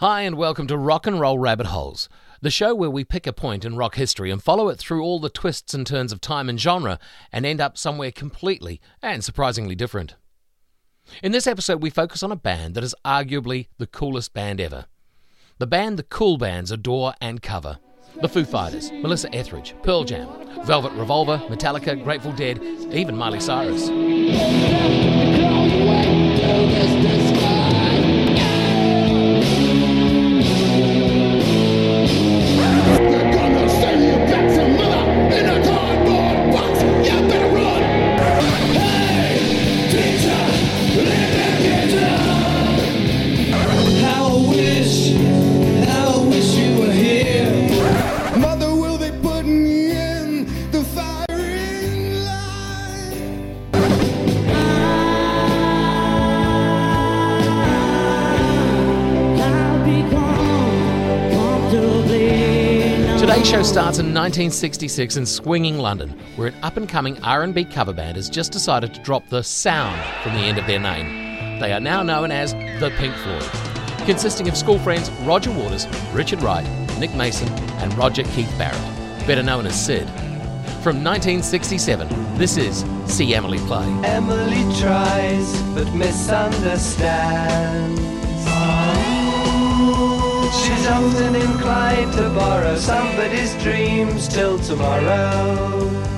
Hi, and welcome to Rock and Roll Rabbit Holes, the show where we pick a point in rock history and follow it through all the twists and turns of time and genre and end up somewhere completely and surprisingly different. In this episode, we focus on a band that is arguably the coolest band ever. The band the cool bands adore and cover. The Foo Fighters, Melissa Etheridge, Pearl Jam, Velvet Revolver, Metallica, Grateful Dead, even Miley Cyrus. Show starts in 1966 in swinging London, where an up-and-coming R&B cover band has just decided to drop the sound from the end of their name. They are now known as the Pink Floyd, consisting of school friends Roger Waters, Richard Wright, Nick Mason, and Roger Keith Barrett, better known as Syd. From 1967, this is See Emily Play. Emily tries but misunderstands. She's often inclined to borrow somebody's dreams till tomorrow.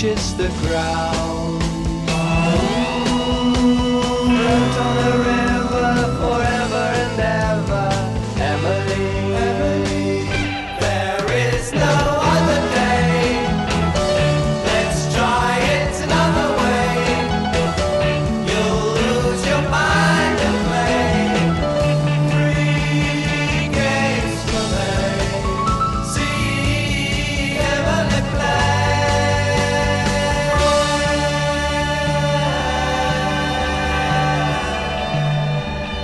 Touches the ground.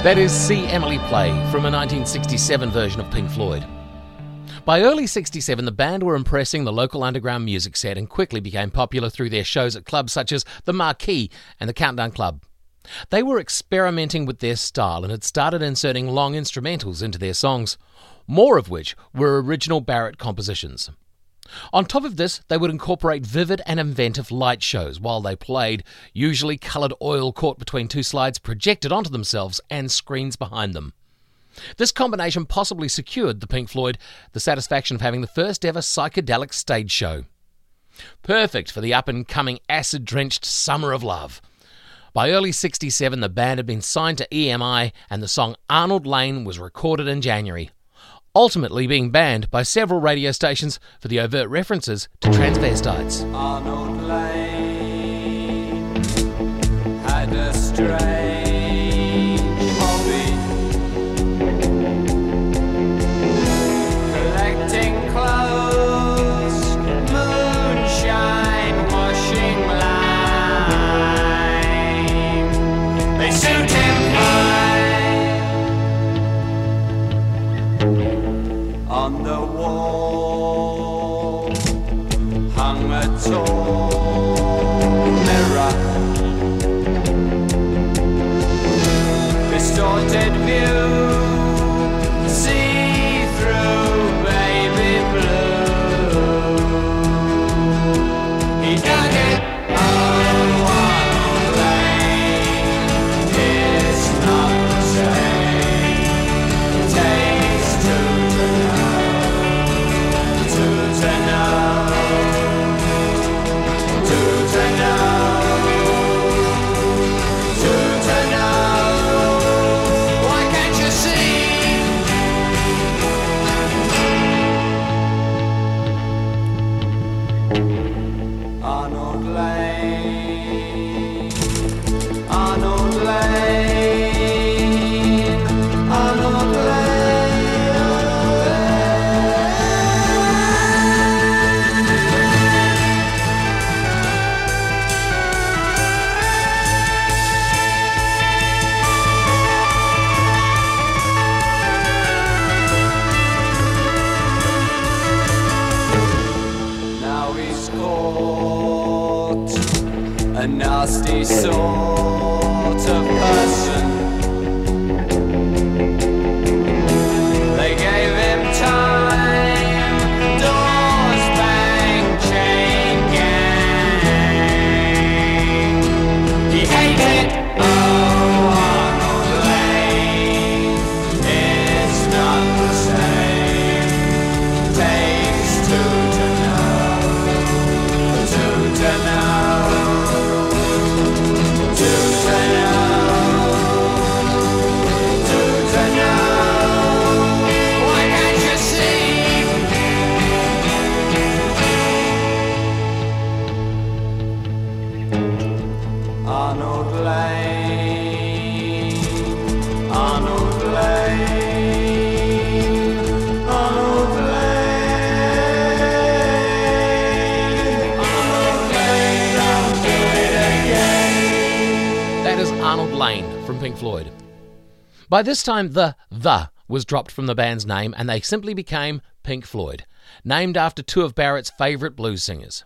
That is See Emily Play from a 1967 version of Pink Floyd. By early 67, the band were impressing the local underground music set and quickly became popular through their shows at clubs such as the Marquee and the Countdown Club. They were experimenting with their style and had started inserting long instrumentals into their songs, more of which were original Barrett compositions. On top of this, they would incorporate vivid and inventive light shows while they played, usually coloured oil caught between two slides projected onto themselves and screens behind them. This combination possibly secured the Pink Floyd the satisfaction of having the first ever psychedelic stage show. Perfect for the up and coming acid drenched summer of love. By early 67, the band had been signed to EMI and the song Arnold Layne was recorded in January, ultimately being banned by several radio stations for the overt references to transvestites. By this time, the The was dropped from the band's name and they simply became Pink Floyd, named after two of Barrett's favourite blues singers.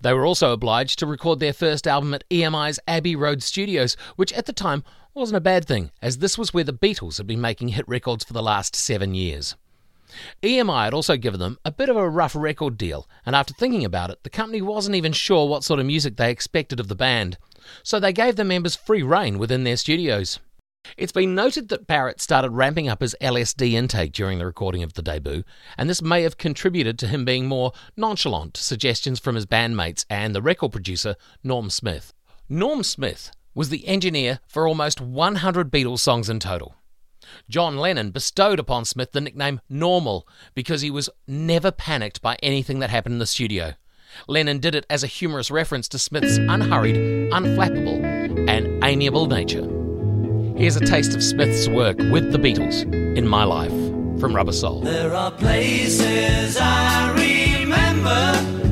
They were also obliged to record their first album at EMI's Abbey Road Studios, which at the time wasn't a bad thing, as this was where the Beatles had been making hit records for the last seven years. EMI had also given them a bit of a rough record deal, and after thinking about it, the company wasn't even sure what sort of music they expected of the band, so they gave the members free rein within their studios. It's been noted that Barrett started ramping up his LSD intake during the recording of the debut, and this may have contributed to him being more nonchalant to suggestions from his bandmates and the record producer, Norm Smith. Norm Smith was the engineer for almost 100 Beatles songs in total. John Lennon bestowed upon Smith the nickname Normal because he was never panicked by anything that happened in the studio. Lennon did it as a humorous reference to Smith's unhurried, unflappable, and amiable nature. Here's a taste of Smith's work with the Beatles in My Life from Rubber Soul. There are places I remember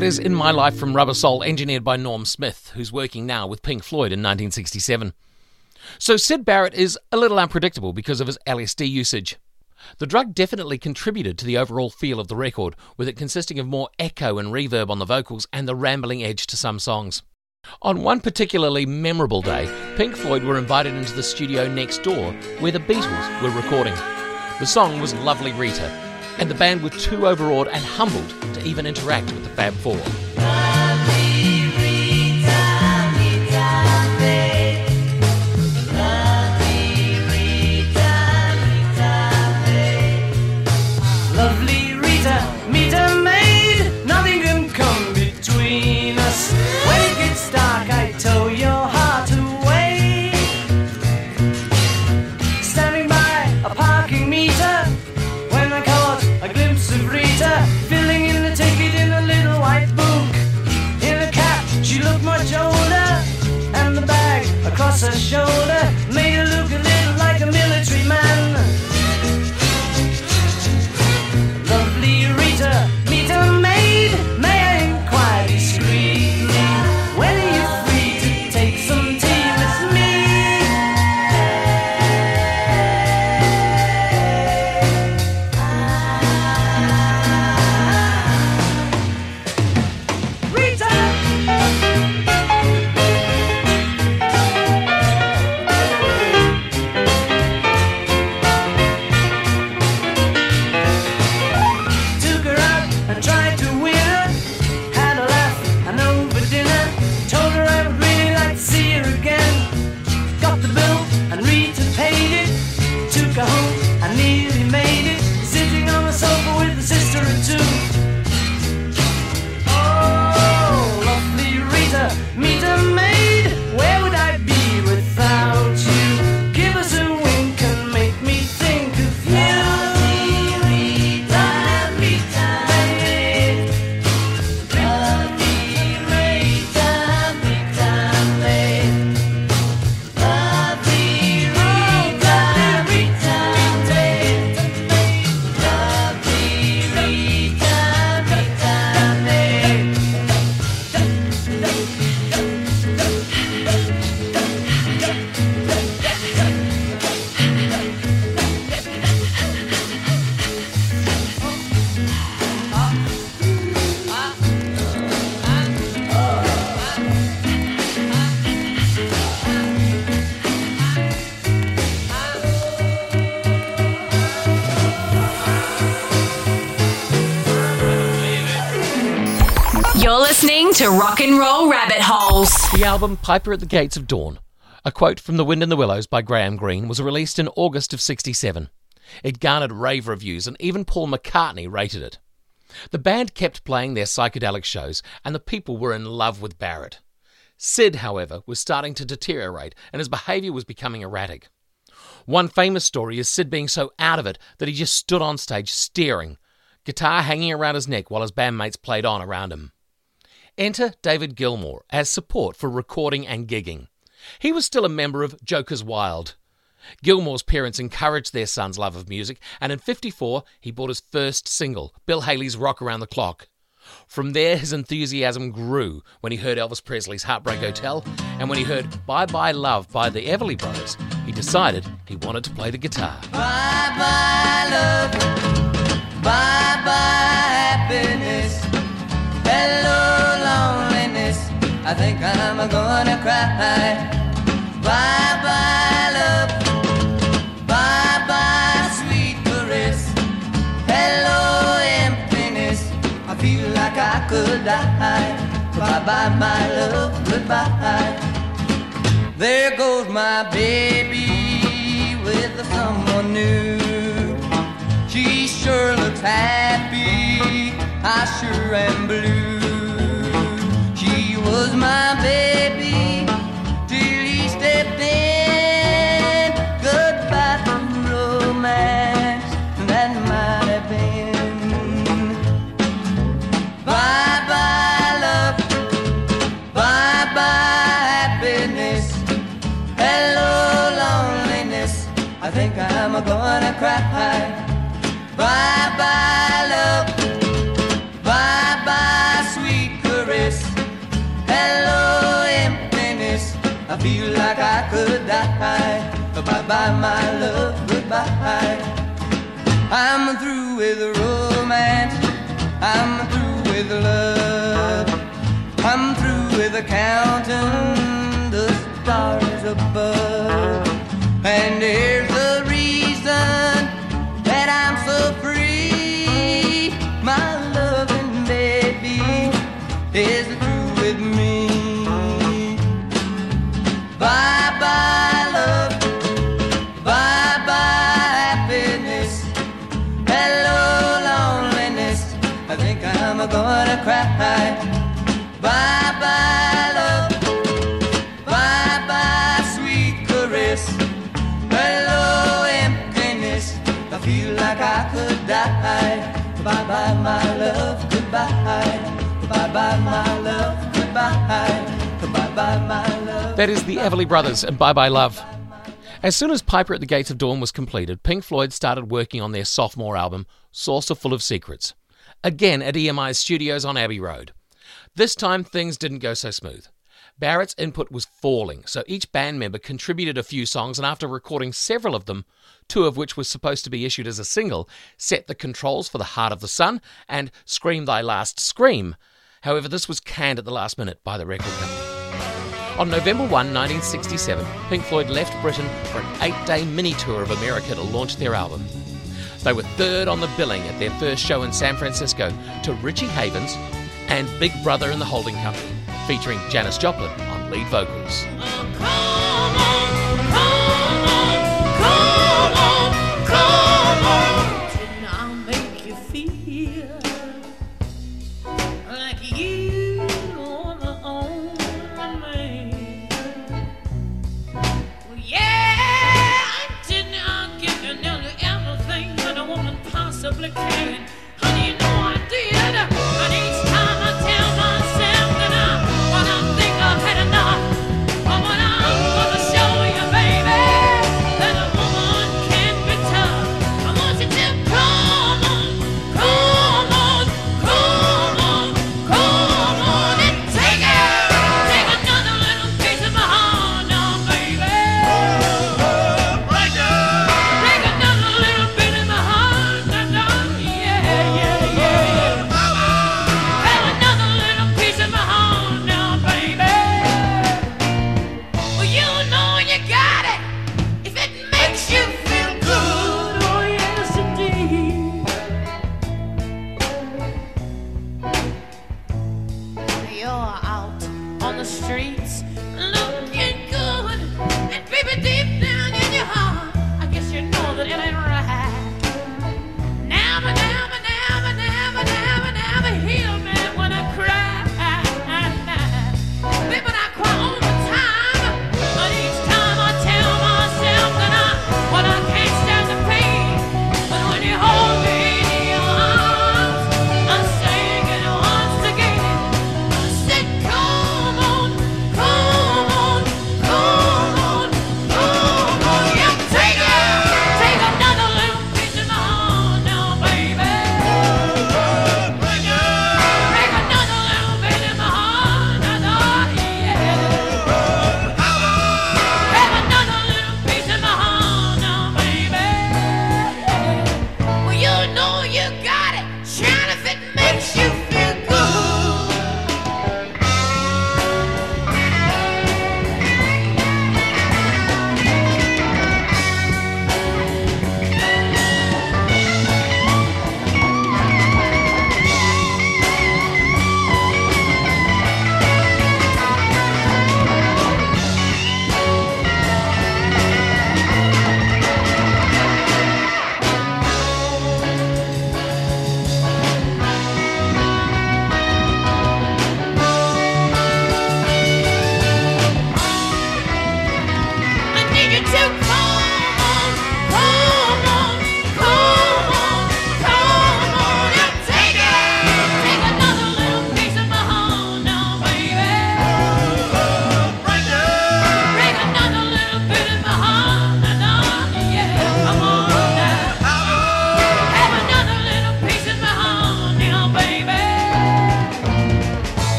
That is In My Life from Rubber Soul, engineered by Norm Smith, who's working now with Pink Floyd in 1967. So Syd Barrett is a little unpredictable because of his LSD usage. The drug definitely contributed to the overall feel of the record, with it consisting of more echo and reverb on the vocals and the rambling edge to some songs. On one particularly memorable day, Pink Floyd were invited into the studio next door where the Beatles were recording. The song was Lovely Rita, and the band were too overawed and humbled to even interact with the Fab Four. To Rock and Roll Rabbit Holes. The album Piper at the Gates of Dawn, a quote from The Wind in the Willows by Graham Greene, was released in August of 67. It garnered rave reviews and even Paul McCartney rated it. The band kept playing their psychedelic shows and the people were in love with Barrett. Syd, however, was starting to deteriorate and his behaviour was becoming erratic. One famous story is Syd being so out of it that he just stood on stage staring, guitar hanging around his neck while his bandmates played on around him. Enter David Gilmour as support for recording and gigging. He was still a member of Jokers Wild. Gilmour's parents encouraged their son's love of music, and in 54 he bought his first single, Bill Haley's Rock Around the Clock. From there, his enthusiasm grew when he heard Elvis Presley's Heartbreak Hotel, and when he heard Bye Bye Love by the Everly Brothers, he decided he wanted to play the guitar. Bye bye love, bye I think I'm gonna cry. Bye bye love, bye bye sweet caress, hello emptiness. I feel like I could die. Bye bye my love, goodbye. There goes my baby with someone new. She sure looks happy. I sure am blue. My baby till he stepped in. Goodbye to romance. That might have been. Bye bye love. Bye bye happiness. Hello loneliness. I think I'm gonna cry. Bye bye love. Feel like I could die. Bye bye, my love, goodbye. I'm through with romance. I'm through with love. I'm through with counting the stars above. And here's the reason that I'm so free. My loving baby is That is the Everly Brothers and Bye Bye Love. As soon as Piper at the Gates of Dawn was completed, Pink Floyd started working on their sophomore album, Saucer Full of Secrets, again at EMI's studios on Abbey Road. This time, things didn't go so smooth. Barrett's input was falling, so each band member contributed a few songs, and after recording several of them, two of which was supposed to be issued as a single, set the controls for The Heart of the Sun and Scream Thy Last Scream. However, this was canned at the last minute by the record company. On November 1, 1967, Pink Floyd left Britain for an eight day mini tour of America to launch their album. They were third on the billing at their first show in San Francisco to Richie Havens and Big Brother and the Holding Company, featuring Janis Joplin on lead vocals.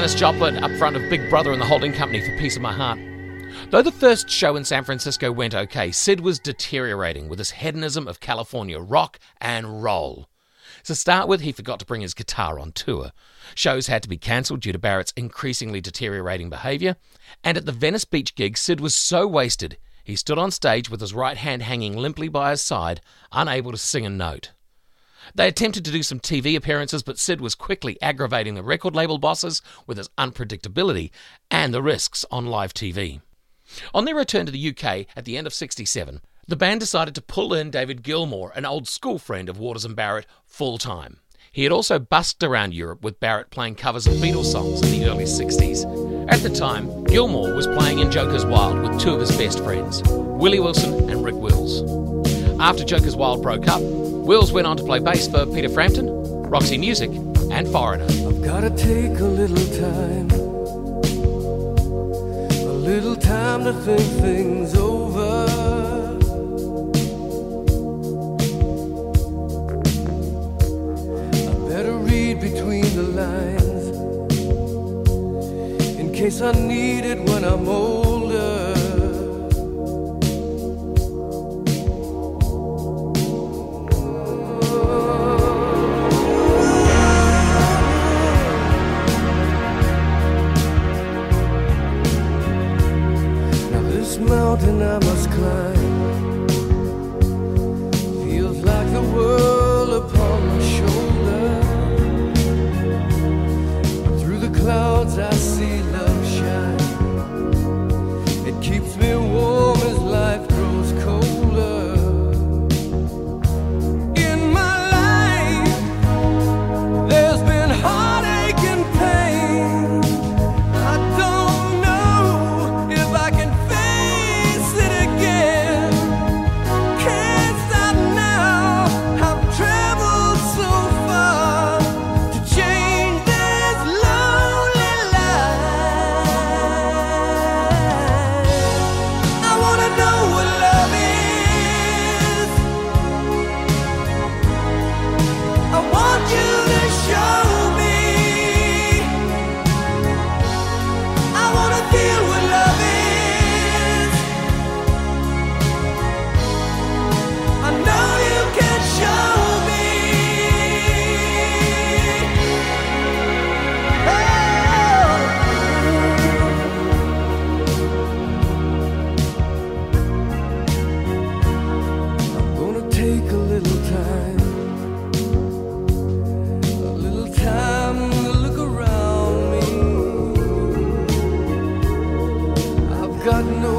Janis Joplin up front of Big Brother and the holding company for Piece of My Heart. Though the first show in San Francisco went okay, Syd was deteriorating with his hedonism of California rock and roll. To start with, he forgot to bring his guitar on tour. Shows had to be cancelled due to Barrett's increasingly deteriorating behaviour. And at the Venice Beach gig, Syd was so wasted, he stood on stage with his right hand hanging limply by his side, unable to sing a note. They attempted to do some TV appearances, but Syd was quickly aggravating the record label bosses with his unpredictability and the risks on live TV. On their return to the UK at the end of 67, the band decided to pull in David Gilmour, an old school friend of Waters and Barrett, full time. He had also busked around Europe with Barrett playing covers of Beatles songs in the early 60s. At the time, Gilmour was playing in Joker's Wild with two of his best friends, Willie Wilson and Rick Wills. After Joker's Wild broke up, Wills went on to play bass for Peter Frampton, Roxy Music, and Foreigner. I've gotta take a little time, a little time to think things over. I better read between the lines in case I need it when I'm older. Mountain I must climb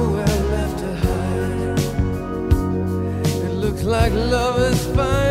nowhere left to hide. It looks like love has finally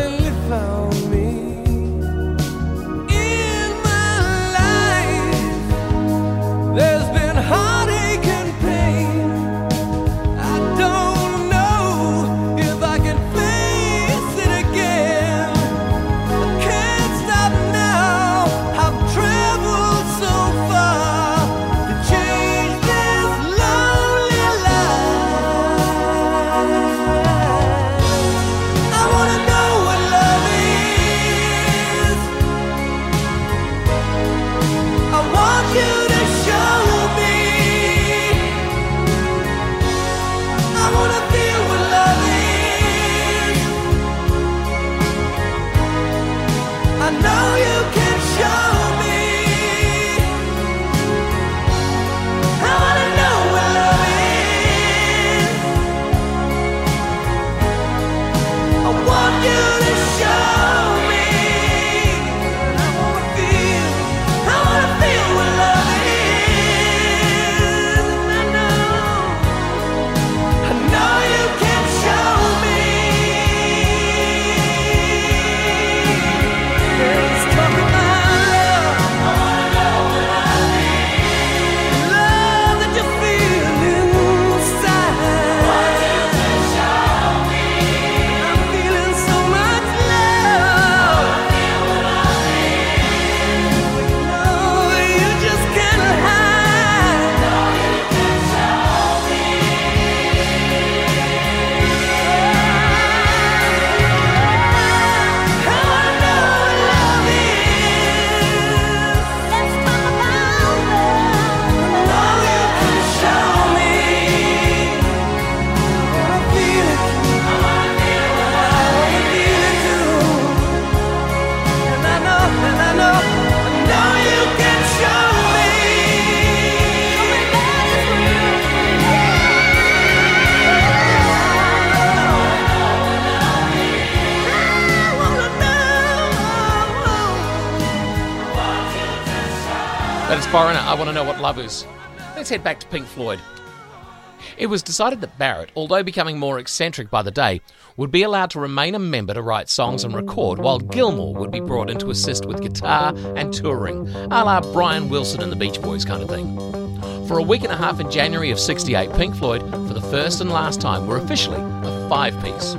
Let's head back to Pink Floyd. It was decided that Barrett, although becoming more eccentric by the day, would be allowed to remain a member to write songs and record, while Gilmour would be brought in to assist with guitar and touring, a la Brian Wilson and the Beach Boys kind of thing. For a week and a half in January of 68, Pink Floyd, for the first and last time, were officially a five piece.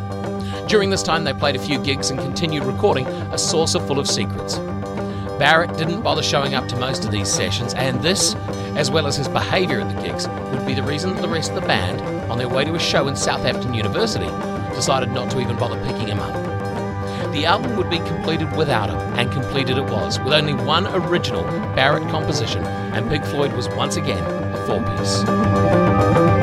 During this time, they played a few gigs and continued recording A Saucer Full of Secrets. Barrett didn't bother showing up to most of these sessions, and this, as well as his behaviour at the gigs, would be the reason that the rest of the band, on their way to a show in Southampton University, decided not to even bother picking him up. The album would be completed without him, and completed it was, with only one original Barrett composition, and Pink Floyd was once again a four piece.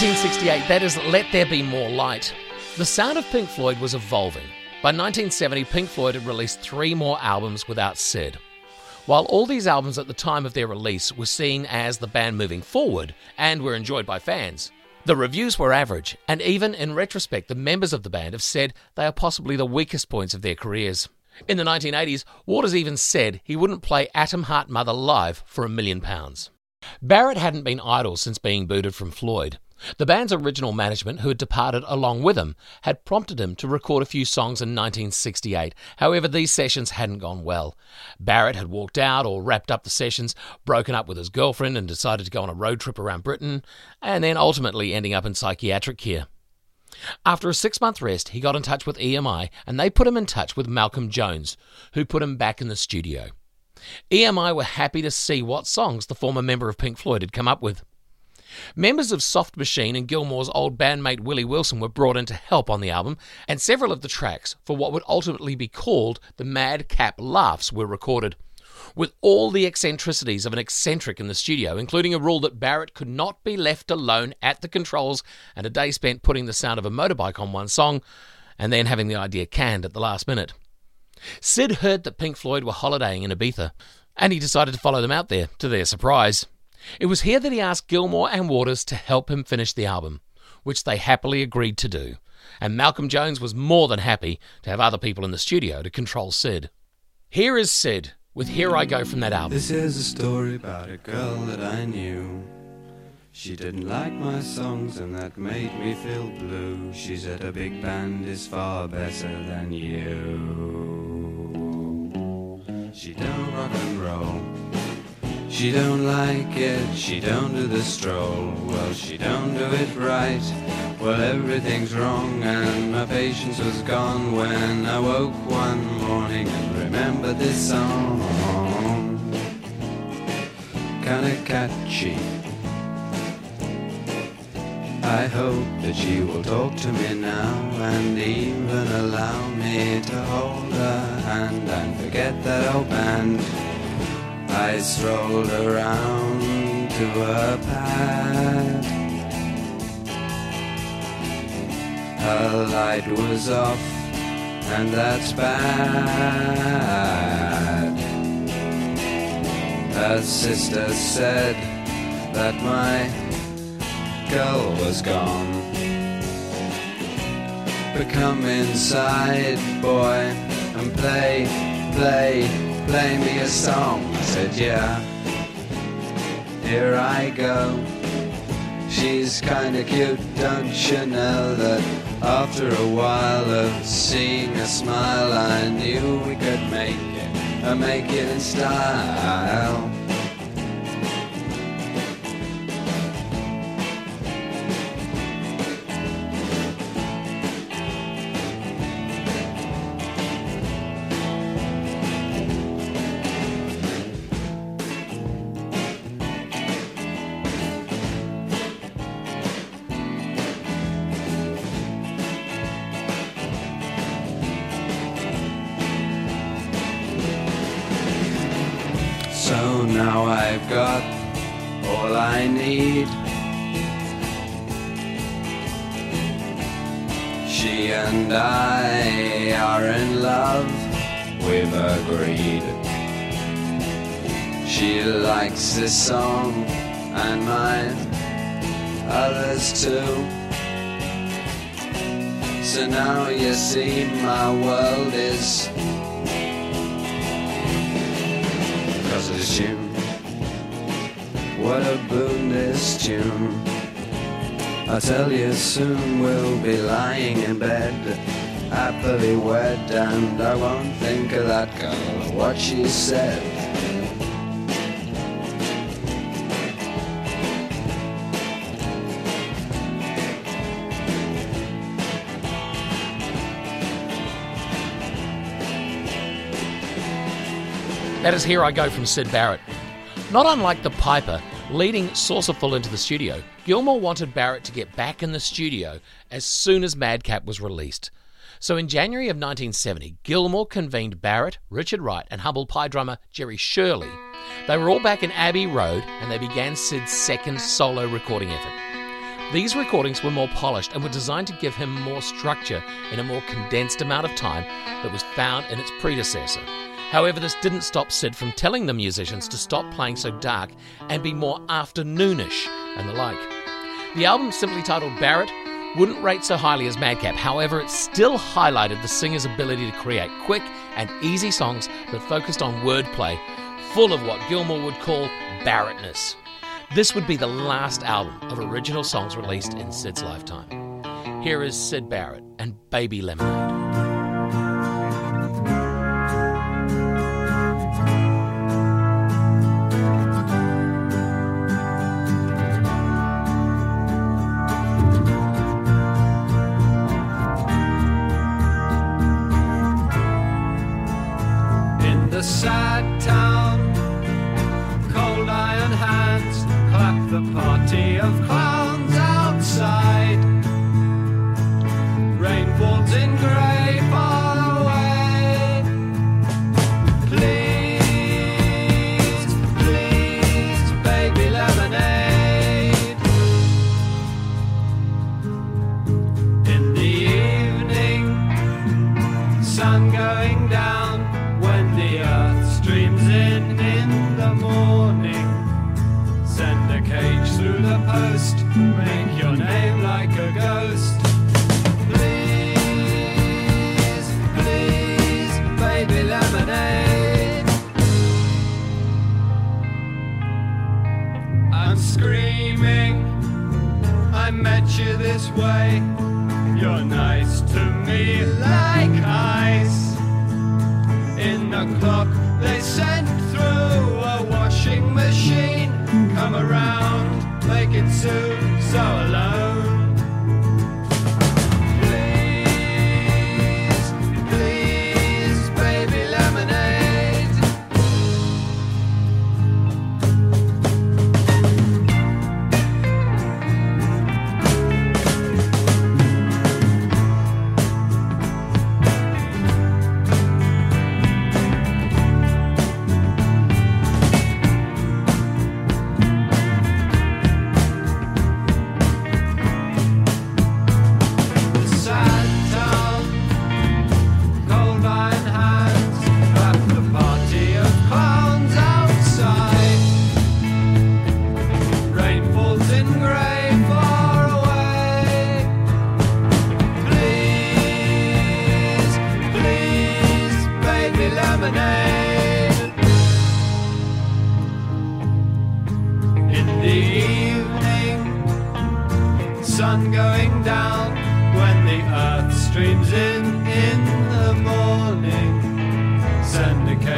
1968, that is Let There Be More Light. The sound of Pink Floyd was evolving. By 1970, Pink Floyd had released three more albums without Syd. While all these albums at the time of their release were seen as the band moving forward and were enjoyed by fans, the reviews were average, and even in retrospect, the members of the band have said they are possibly the weakest points of their careers. In the 1980s, Waters even said he wouldn't play Atom Heart Mother live for a million pounds. Barrett hadn't been idle since being booted from Floyd. The band's original management, who had departed along with him, had prompted him to record a few songs in 1968. However, these sessions hadn't gone well. Barrett had walked out or wrapped up the sessions, broken up with his girlfriend, and decided to go on a road trip around Britain, and then ultimately ending up in psychiatric care. After a six month rest, he got in touch with EMI and they put him in touch with Malcolm Jones, who put him back in the studio. EMI were happy to see what songs the former member of Pink Floyd had come up with. Members of Soft Machine and Gilmour's old bandmate Willie Wilson were brought in to help on the album, and several of the tracks for what would ultimately be called the Madcap Laughs were recorded. With all the eccentricities of an eccentric in the studio, including a rule that Barrett could not be left alone at the controls, and a day spent putting the sound of a motorbike on one song, and then having the idea canned at the last minute. Syd heard that Pink Floyd were holidaying in Ibiza, and he decided to follow them out there, to their surprise. It was here that he asked Gilmour and Waters to help him finish the album, which they happily agreed to do. And Malcolm Jones was more than happy to have other people in the studio to control Syd. Here is Syd with Here I Go from that album. This is a story about a girl that I knew. She didn't like my songs and that made me feel blue. She said a big band is far better than you. She don't rock and roll. She don't like it, she don't do the stroll. Well, she don't do it right. Well, everything's wrong, and my patience was gone when I woke one morning and remembered this song. Kinda catchy. I hope that she will talk to me now and even allow me to hold her hand and forget that old band. I strolled around to her pad. Her light was off, and that's bad. Her sister said that my girl was gone. But come inside, boy, and play, play, play me a song. Said, yeah. Here I go. She's kinda cute, don't you know that after a while of seeing a smile, I knew we could make it, make it in style. She and I are in love, we've agreed. She likes this song and mine, others too. So now you see my world is Cause of this tune. What a boon this tune. I'll tell you soon we'll be lying in bed, happily wed, and I won't think of that girl what she said. That is Here I Go from Syd Barrett. Not unlike the Piper, leading Saucerful into the studio, Gilmour wanted Barrett to get back in the studio as soon as Madcap was released. So in January of 1970, Gilmour convened Barrett, Richard Wright, and Humble Pie drummer Jerry Shirley. They were all back in Abbey Road and they began Syd's second solo recording effort. These recordings were more polished and were designed to give him more structure in a more condensed amount of time that was found in its predecessor. However, this didn't stop Syd from telling the musicians to stop playing so dark and be more afternoonish and the like. The album, simply titled Barrett, wouldn't rate so highly as Madcap. However, it still highlighted the singer's ability to create quick and easy songs that focused on wordplay, full of what Gilmour would call Barrettness. This would be the last album of original songs released in Syd's lifetime. Here is Syd Barrett and Baby Lemonade.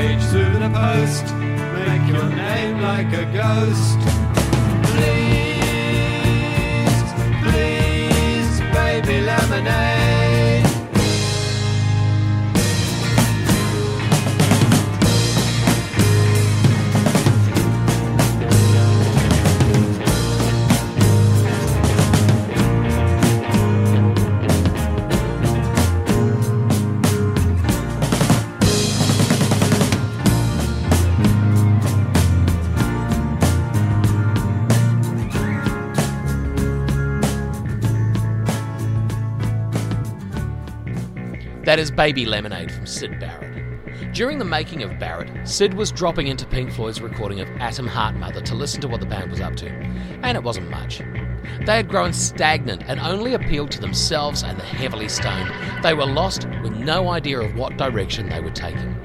Send through the post, make your name like a ghost. Is Baby Lemonade from Syd Barrett. During the making of Barrett, Syd was dropping into Pink Floyd's recording of Atom Heart Mother to listen to what the band was up to, and it wasn't much. They had grown stagnant and only appealed to themselves and the heavily stoned. They were lost with no idea of what direction they were taking.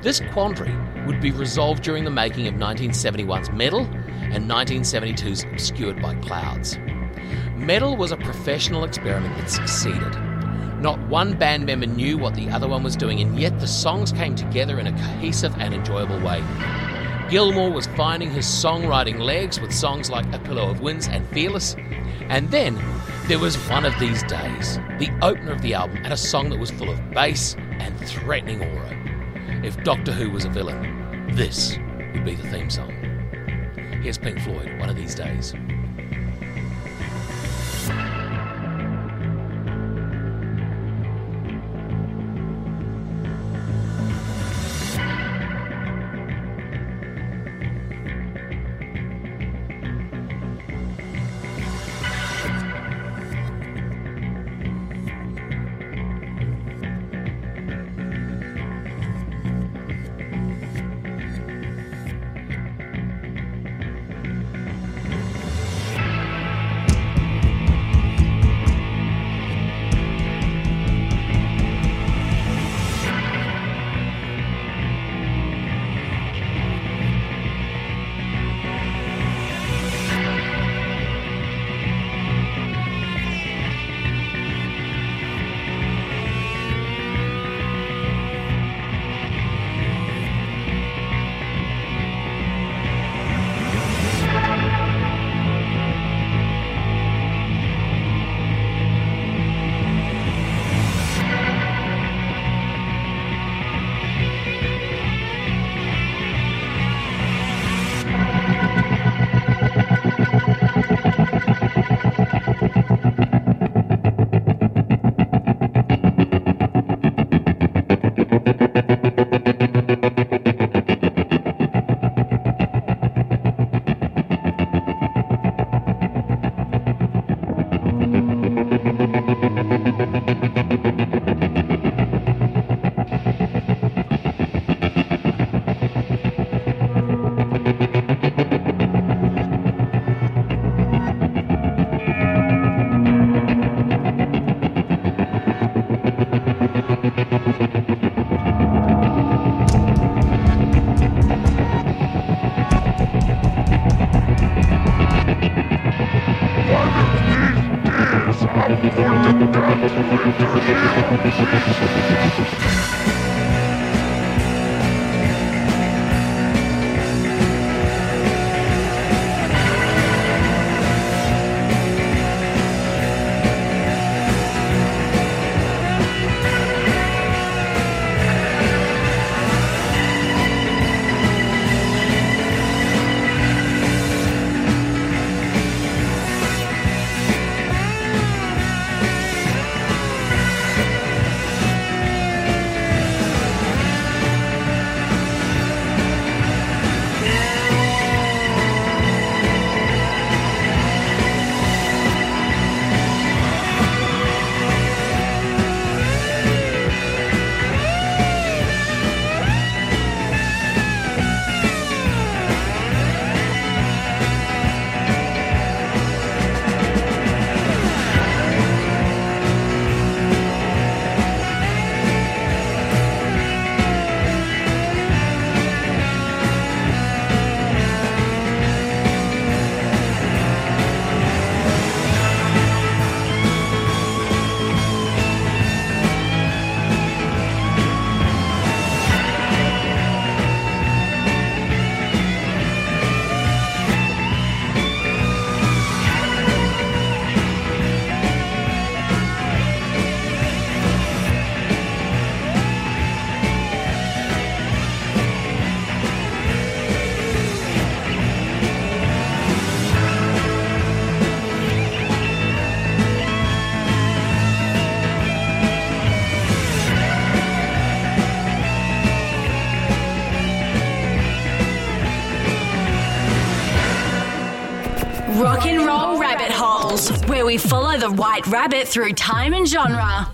This quandary would be resolved during the making of 1971's Meddle and 1972's Obscured by Clouds. Meddle was a professional experiment that succeeded. Not one band member knew what the other one was doing, and yet the songs came together in a cohesive and enjoyable way. Gilmour was finding his songwriting legs with songs like A Pillow of Winds and Fearless. And then there was One of These Days, the opener of the album, and a song that was full of bass and threatening aura. If Doctor Who was a villain, this would be the theme song. Here's Pink Floyd, One of These Days. We follow the white rabbit through time and genre.